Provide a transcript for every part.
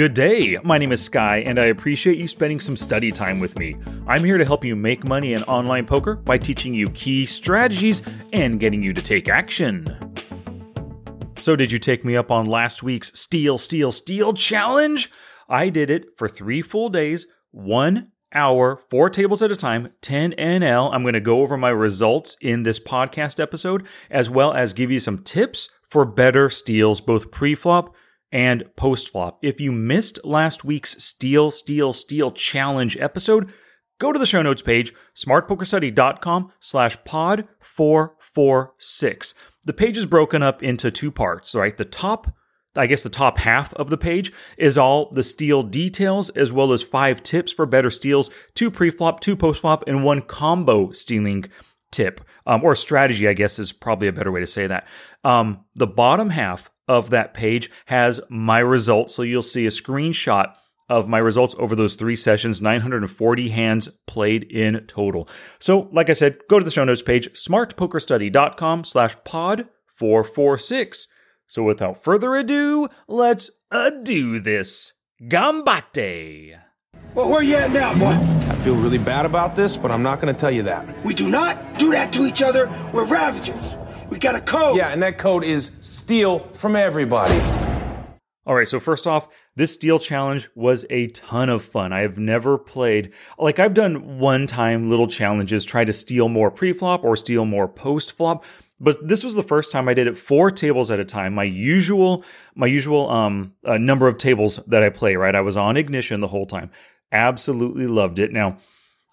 Good day. My name is Sky, and I appreciate you spending some study time with me. I'm here to help you make money in online poker by teaching you key strategies and getting you to take action. So, did you take me up on last week's Steal, Steal, Steal challenge? I did it for three full days, one hour, four tables at a time, 10 NL. I'm going to go over my results in this podcast episode, as well as give you some tips for better steals, both pre flop and post flop. If you missed last week's Steal, Steal, Steal challenge episode, go to the show notes page, smartpokerstudy.com slash pod 446. The page is broken up into two parts, right? The top, I guess the top half of the page is all the steal details, as well as five tips for better steals, two pre-flop, two post-flop, and one combo stealing tip, um, or strategy, I guess is probably a better way to say that. Um, the bottom half of that page has my results. So you'll see a screenshot of my results over those three sessions 940 hands played in total so like i said go to the show notes page smartpokerstudy.com slash pod 446 so without further ado let's do this gambate Well, where you at now, boy? I feel really bad about this, but I'm not going to tell you that. We do not do that to each other. We're ravagers. We got a code. Yeah, and that code is steal from everybody. All right, so first off, this steal challenge was a ton of fun. I have never played, like, I've done one time little challenges, try to steal more pre flop or steal more post flop. But this was the first time I did it four tables at a time. My usual, my usual um uh, number of tables that I play. Right, I was on ignition the whole time. Absolutely loved it. Now,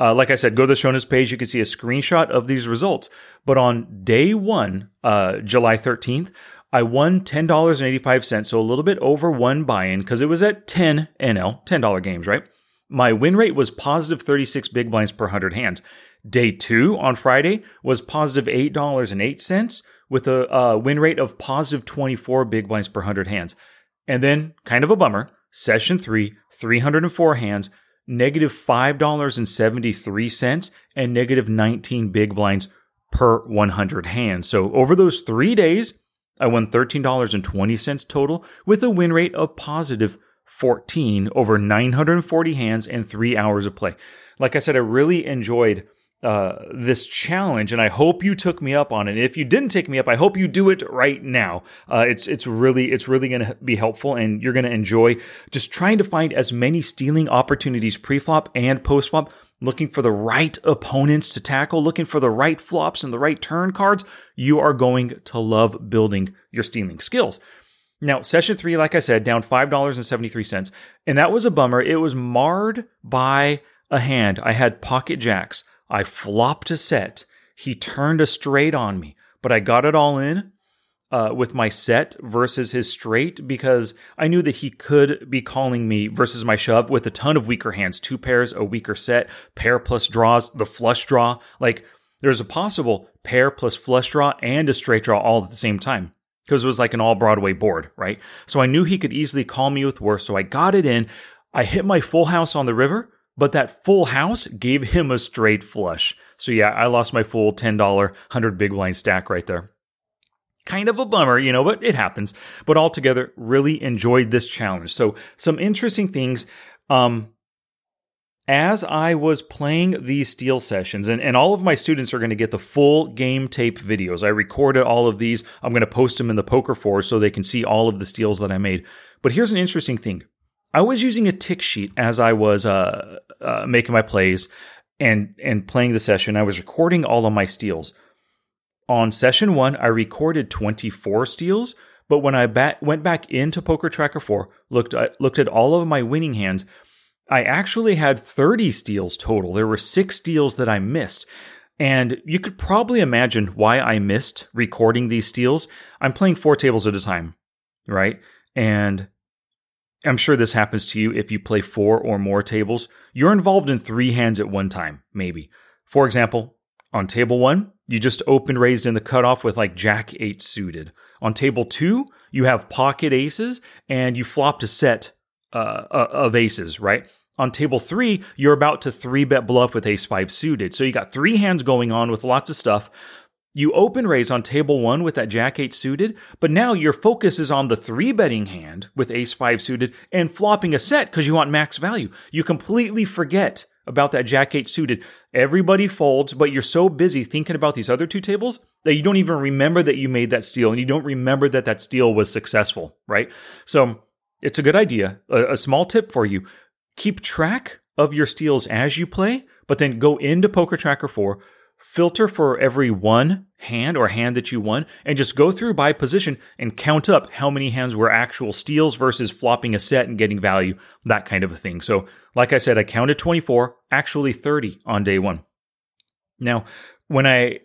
uh, like I said, go to the show notes page. You can see a screenshot of these results. But on day one, uh, July 13th, I won $10.85, so a little bit over one buy in because it was at 10 NL, $10 games, right? My win rate was positive 36 big blinds per 100 hands. Day two on Friday was positive $8.08 with a uh, win rate of positive 24 big blinds per 100 hands. And then, kind of a bummer, session three, 304 hands, negative $5.73 and negative 19 big blinds per 100 hands. So over those three days, I won $13.20 total with a win rate of positive 14 over 940 hands and three hours of play. Like I said, I really enjoyed uh, this challenge, and I hope you took me up on it. If you didn't take me up, I hope you do it right now. Uh, it's it's really it's really going to be helpful, and you're going to enjoy just trying to find as many stealing opportunities pre-flop and post-flop. Looking for the right opponents to tackle, looking for the right flops and the right turn cards, you are going to love building your stealing skills. Now, session three, like I said, down $5.73. And that was a bummer. It was marred by a hand. I had pocket jacks. I flopped a set. He turned a straight on me, but I got it all in uh, with my set versus his straight because I knew that he could be calling me versus my shove with a ton of weaker hands, two pairs, a weaker set, pair plus draws, the flush draw. Like there's a possible pair plus flush draw and a straight draw all at the same time because it was like an all Broadway board, right? So I knew he could easily call me with worse. So I got it in. I hit my full house on the river but that full house gave him a straight flush. So yeah, I lost my full $10 100 big blind stack right there. Kind of a bummer, you know, but it happens. But altogether, really enjoyed this challenge. So some interesting things. Um, as I was playing these steal sessions, and, and all of my students are going to get the full game tape videos. I recorded all of these. I'm going to post them in the poker forge so they can see all of the steals that I made. But here's an interesting thing. I was using a tick sheet as I was uh, uh, making my plays and and playing the session. I was recording all of my steals. On session one, I recorded 24 steals, but when I ba- went back into Poker Tracker 4, looked looked at all of my winning hands, I actually had 30 steals total. There were six steals that I missed. And you could probably imagine why I missed recording these steals. I'm playing four tables at a time, right? And I'm sure this happens to you if you play four or more tables. You're involved in three hands at one time, maybe. For example, on table one, you just open raised in the cutoff with like jack eight suited. On table two, you have pocket aces and you flopped a set uh, uh of aces, right? On table three, you're about to three bet bluff with ace five suited. So you got three hands going on with lots of stuff. You open raise on table one with that jack eight suited, but now your focus is on the three betting hand with ace five suited and flopping a set because you want max value. You completely forget about that jack eight suited. Everybody folds, but you're so busy thinking about these other two tables that you don't even remember that you made that steal and you don't remember that that steal was successful, right? So it's a good idea. A, a small tip for you keep track of your steals as you play, but then go into Poker Tracker 4 filter for every one hand or hand that you won and just go through by position and count up how many hands were actual steals versus flopping a set and getting value, that kind of a thing. So, like I said, I counted 24, actually 30 on day one. Now, when I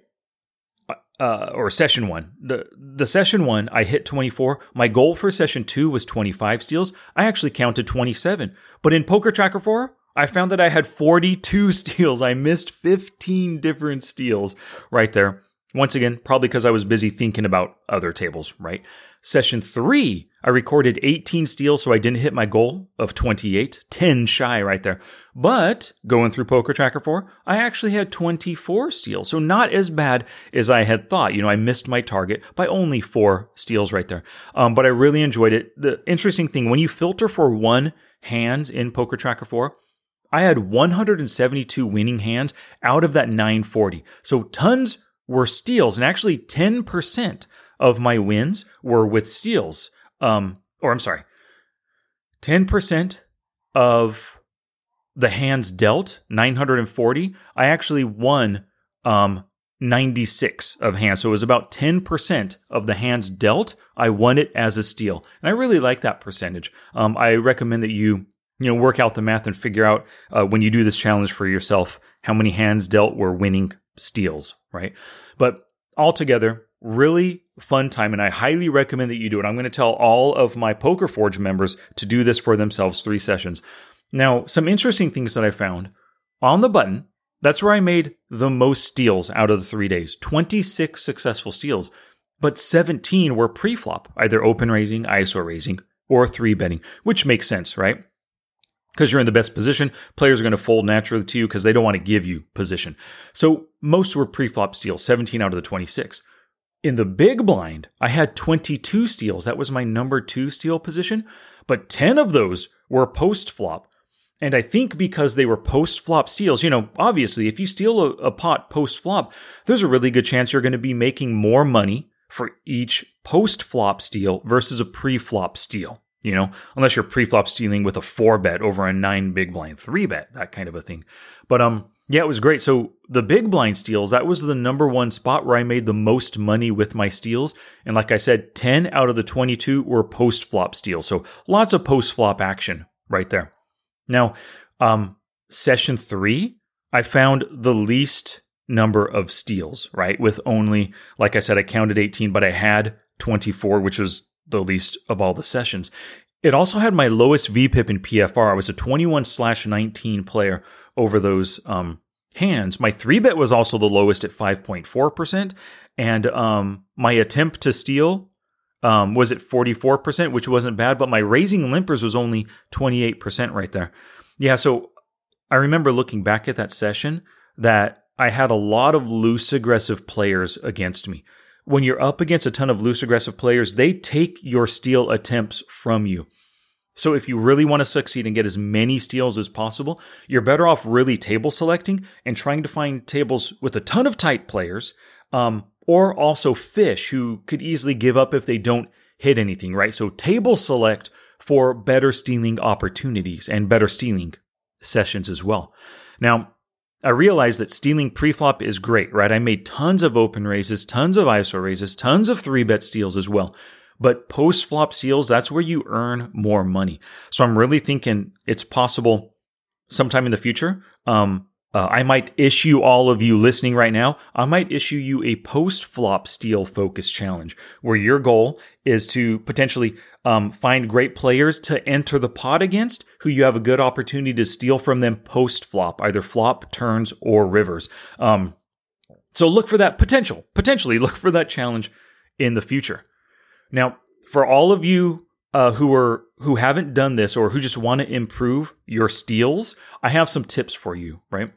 uh, or session one. The the session one, I hit 24. My goal for session two was 25 steals. I actually counted 27. But in Poker Tracker 4, I found that I had 42 steals. I missed 15 different steals right there. Once again, probably because I was busy thinking about other tables, right? Session three, I recorded 18 steals, so I didn't hit my goal of 28, 10 shy right there. But going through Poker Tracker 4, I actually had 24 steals, so not as bad as I had thought. You know, I missed my target by only four steals right there. Um, but I really enjoyed it. The interesting thing, when you filter for one hand in Poker Tracker 4, I had 172 winning hands out of that 940. So tons were steals, and actually 10% of my wins were with steals. Um, or I'm sorry, 10% of the hands dealt, 940, I actually won um, 96 of hands. So it was about 10% of the hands dealt. I won it as a steal. And I really like that percentage. Um, I recommend that you you know, work out the math and figure out uh, when you do this challenge for yourself how many hands dealt were winning steals, right? But altogether, really fun time, and I highly recommend that you do it. I'm going to tell all of my Poker Forge members to do this for themselves three sessions. Now, some interesting things that I found on the button. That's where I made the most steals out of the three days 26 successful steals, but 17 were pre flop, either open raising, ISO raising, or three betting, which makes sense, right? Because you're in the best position. Players are going to fold naturally to you because they don't want to give you position. So most were pre-flop steals, 17 out of the 26. In the big blind, I had 22 steals. That was my number two steal position, but 10 of those were post flop. And I think because they were post flop steals, you know, obviously, if you steal a, a pot post flop, there's a really good chance you're going to be making more money for each post flop steal versus a pre flop steal you know, unless you're pre-flop stealing with a four bet over a nine big blind three bet, that kind of a thing. But um, yeah, it was great. So the big blind steals, that was the number one spot where I made the most money with my steals. And like I said, 10 out of the 22 were post flop steals. So lots of post flop action right there. Now, um, session three, I found the least number of steals, right? With only, like I said, I counted 18, but I had 24, which was the least of all the sessions. It also had my lowest VPIP in PFR. I was a 21 slash 19 player over those um, hands. My three bet was also the lowest at 5.4%. And um, my attempt to steal um, was at 44%, which wasn't bad, but my raising limpers was only 28% right there. Yeah, so I remember looking back at that session that I had a lot of loose aggressive players against me when you're up against a ton of loose aggressive players, they take your steal attempts from you. So if you really want to succeed and get as many steals as possible, you're better off really table selecting and trying to find tables with a ton of tight players, um, or also fish who could easily give up if they don't hit anything, right? So table select for better stealing opportunities and better stealing sessions as well. Now, I realized that stealing preflop is great, right? I made tons of open raises, tons of ISO raises, tons of three bet steals as well. But post flop steals, that's where you earn more money. So I'm really thinking it's possible sometime in the future. Um, uh, I might issue all of you listening right now, I might issue you a post flop steal focus challenge where your goal is to potentially um, find great players to enter the pot against who you have a good opportunity to steal from them post flop, either flop, turns, or rivers. Um, so look for that potential, potentially look for that challenge in the future. Now, for all of you uh, who are who haven't done this or who just want to improve your steals, I have some tips for you. Right,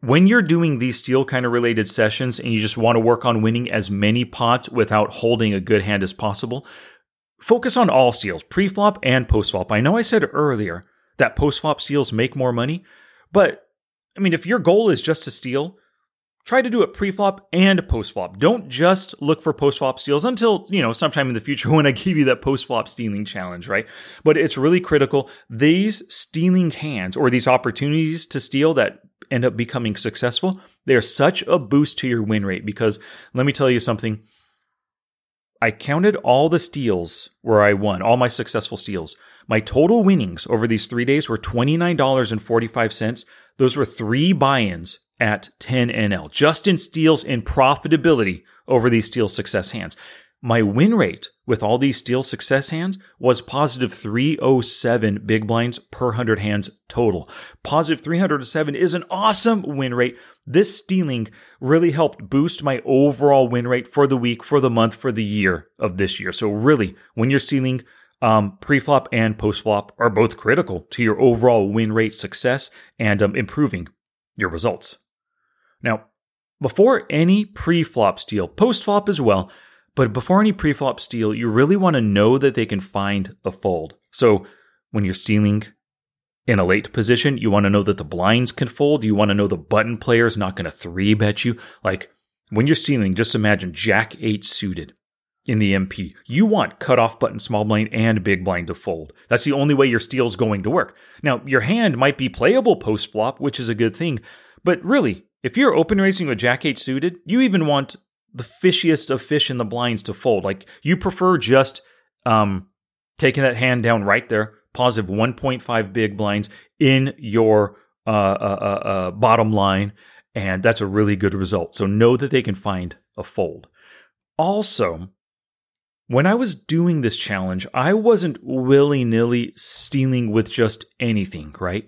when you're doing these steal kind of related sessions and you just want to work on winning as many pots without holding a good hand as possible, focus on all steals, pre-flop and post-flop. I know I said earlier that post-flop steals make more money, but I mean, if your goal is just to steal, try to do it pre-flop and post-flop. Don't just look for post-flop steals until, you know, sometime in the future when I give you that post-flop stealing challenge, right? But it's really critical. These stealing hands or these opportunities to steal that end up becoming successful, they're such a boost to your win rate because let me tell you something. I counted all the steals where I won, all my successful steals. My total winnings over these three days were $29.45. Those were three buy ins at 10 NL, just in steals in profitability over these steal success hands. My win rate with all these steal success hands was positive 307 big blinds per 100 hands total. Positive 307 is an awesome win rate. This stealing really helped boost my overall win rate for the week, for the month, for the year of this year. So really, when you're stealing, um, pre-flop and post-flop are both critical to your overall win rate success and um, improving your results. Now, before any pre-flop steal, post-flop as well, but before any pre-flop steal, you really want to know that they can find a fold. So when you're stealing in a late position, you want to know that the blinds can fold. You want to know the button player is not going to three bet you. Like when you're stealing, just imagine Jack 8 suited in the MP. You want cutoff button, small blind, and big blind to fold. That's the only way your steal is going to work. Now, your hand might be playable post flop, which is a good thing, but really, if you're open raising with Jack 8 suited, you even want the fishiest of fish in the blinds to fold. Like you prefer just um, taking that hand down right there, positive 1.5 big blinds in your uh, uh, uh, uh, bottom line, and that's a really good result. So know that they can find a fold. Also, when I was doing this challenge, I wasn't willy nilly stealing with just anything, right?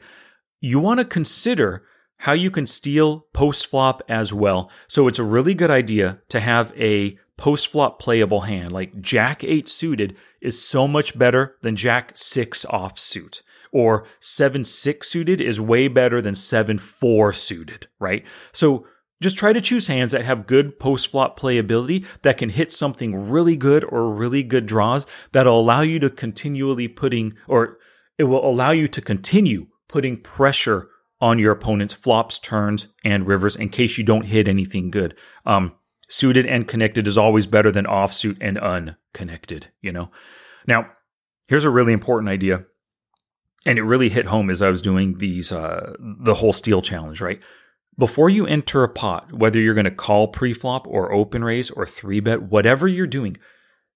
You want to consider how you can steal post flop as well. So it's a really good idea to have a post flop playable hand. Like Jack 8 suited is so much better than Jack 6 off suit. Or 7 6 suited is way better than 7 4 suited, right? So just try to choose hands that have good post flop playability that can hit something really good or really good draws that'll allow you to continually putting, or it will allow you to continue putting pressure on your opponent's flops, turns, and rivers in case you don't hit anything good. Um, suited and connected is always better than offsuit and unconnected, you know? Now, here's a really important idea. And it really hit home as I was doing these, uh, the whole steal challenge, right? Before you enter a pot, whether you're going to call pre-flop or open raise or three bet, whatever you're doing,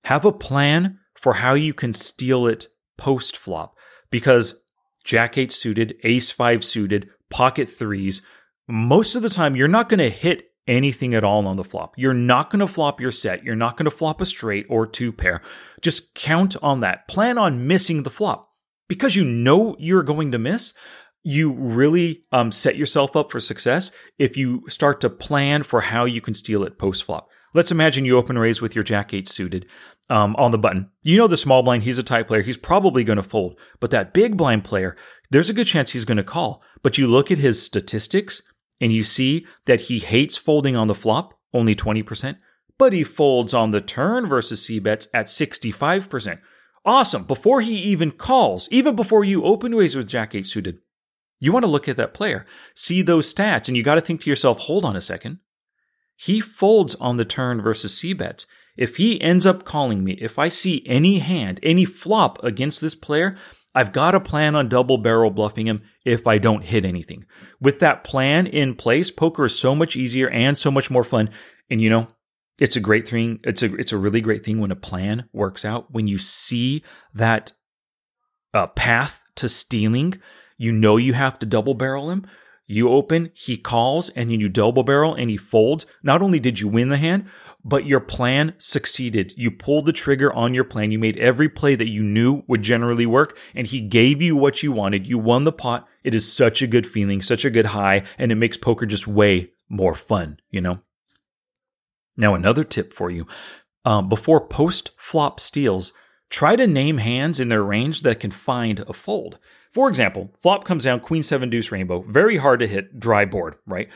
have a plan for how you can steal it post flop because Jack 8 suited, Ace 5 suited, pocket threes, most of the time you're not going to hit anything at all on the flop. You're not going to flop your set. You're not going to flop a straight or two pair. Just count on that. Plan on missing the flop because you know you're going to miss. You really um, set yourself up for success if you start to plan for how you can steal it post flop. Let's imagine you open raise with your jack eight suited um, on the button. You know the small blind, he's a tight player. He's probably going to fold. But that big blind player, there's a good chance he's going to call. But you look at his statistics and you see that he hates folding on the flop, only 20%, but he folds on the turn versus C bets at 65%. Awesome. Before he even calls, even before you open raise with Jack 8 suited, you want to look at that player, see those stats, and you got to think to yourself, hold on a second. He folds on the turn versus C bets. If he ends up calling me, if I see any hand, any flop against this player, I've got a plan on double barrel bluffing him if I don't hit anything. With that plan in place, poker is so much easier and so much more fun. And you know, it's a great thing. It's a it's a really great thing when a plan works out. When you see that uh, path to stealing, you know you have to double barrel him. You open, he calls, and then you double barrel and he folds. Not only did you win the hand, but your plan succeeded. You pulled the trigger on your plan. You made every play that you knew would generally work, and he gave you what you wanted. You won the pot. It is such a good feeling, such a good high, and it makes poker just way more fun, you know? Now, another tip for you um, before post flop steals, try to name hands in their range that can find a fold. For example, flop comes down, queen seven deuce rainbow, very hard to hit, dry board, right?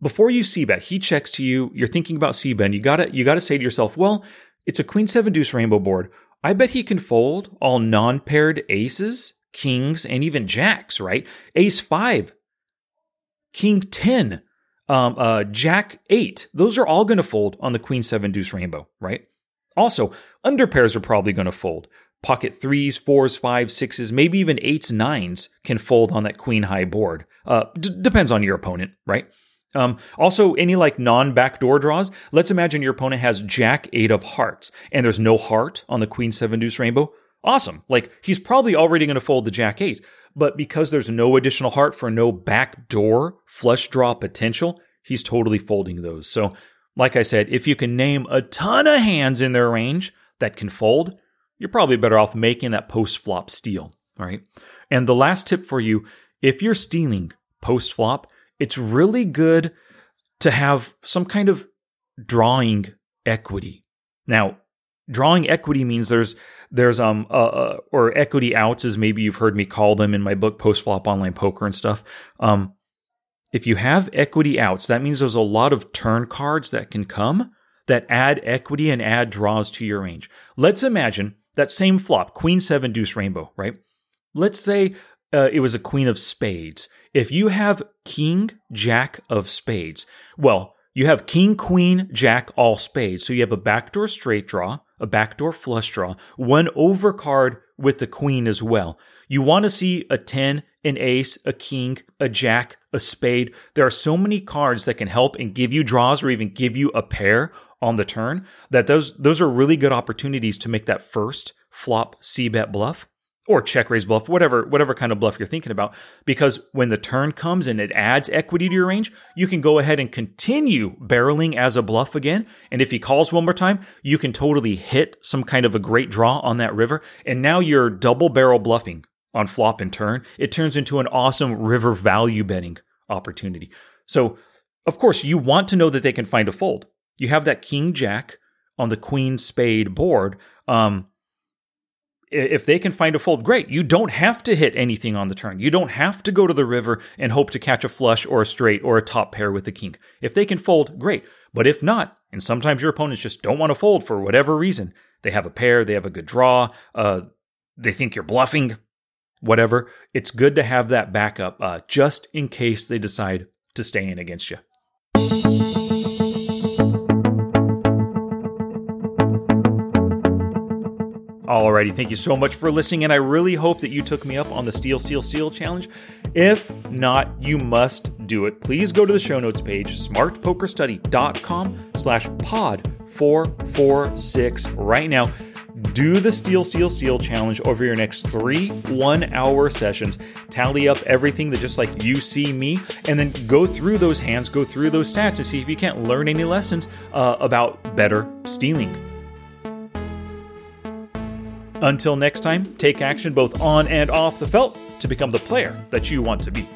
Before you c bet, he checks to you, you're thinking about c bet, you gotta you gotta say to yourself, well, it's a queen seven deuce rainbow board. I bet he can fold all non-paired aces, kings, and even jacks, right? Ace five, king ten, um, uh, jack eight. Those are all going to fold on the queen seven deuce rainbow, right? Also, under pairs are probably going to fold. Pocket threes, fours, fives, sixes, maybe even eights, nines can fold on that queen high board. Uh, d- depends on your opponent, right? Um, also, any like non backdoor draws. Let's imagine your opponent has Jack eight of hearts, and there's no heart on the Queen seven deuce rainbow. Awesome. Like he's probably already going to fold the Jack eight, but because there's no additional heart for no backdoor flush draw potential, he's totally folding those. So, like I said, if you can name a ton of hands in their range that can fold, you're probably better off making that post flop steal. All right. And the last tip for you if you're stealing post flop, it's really good to have some kind of drawing equity. Now, drawing equity means there's there's um uh, uh, or equity outs as maybe you've heard me call them in my book post flop online poker and stuff. Um, if you have equity outs, that means there's a lot of turn cards that can come that add equity and add draws to your range. Let's imagine that same flop, Queen Seven Deuce Rainbow, right? Let's say uh, it was a Queen of Spades if you have king, jack of spades, well, you have king, queen, jack, all spades. So you have a backdoor straight draw, a backdoor flush draw, one overcard with the queen as well. You want to see a 10, an ace, a king, a jack, a spade. There are so many cards that can help and give you draws or even give you a pair on the turn that those those are really good opportunities to make that first flop c bet bluff or check raise bluff, whatever whatever kind of bluff you're thinking about. Because when the turn comes and it adds equity to your range, you can go ahead and continue barreling as a bluff again. And if he calls one more time, you can totally hit some kind of a great draw on that river. And now you're double barrel bluffing on flop and turn. It turns into an awesome river value betting opportunity. So, of course, you want to know that they can find a fold. You have that king jack on the queen spade board. Um, if they can find a fold, great. You don't have to hit anything on the turn. You don't have to go to the river and hope to catch a flush or a straight or a top pair with the king. If they can fold, great. But if not, and sometimes your opponents just don't want to fold for whatever reason, they have a pair, they have a good draw, uh, they think you're bluffing, whatever. It's good to have that backup uh, just in case they decide to stay in against you. Alrighty, thank you so much for listening, and I really hope that you took me up on the Steal, Steal, Steal challenge. If not, you must do it. Please go to the show notes page, smartpokerstudy.com slash pod 446 right now. Do the Steal, Steal, Steal challenge over your next three one hour sessions. Tally up everything that just like you see me, and then go through those hands, go through those stats to see if you can't learn any lessons uh, about better stealing. Until next time, take action both on and off the felt to become the player that you want to be.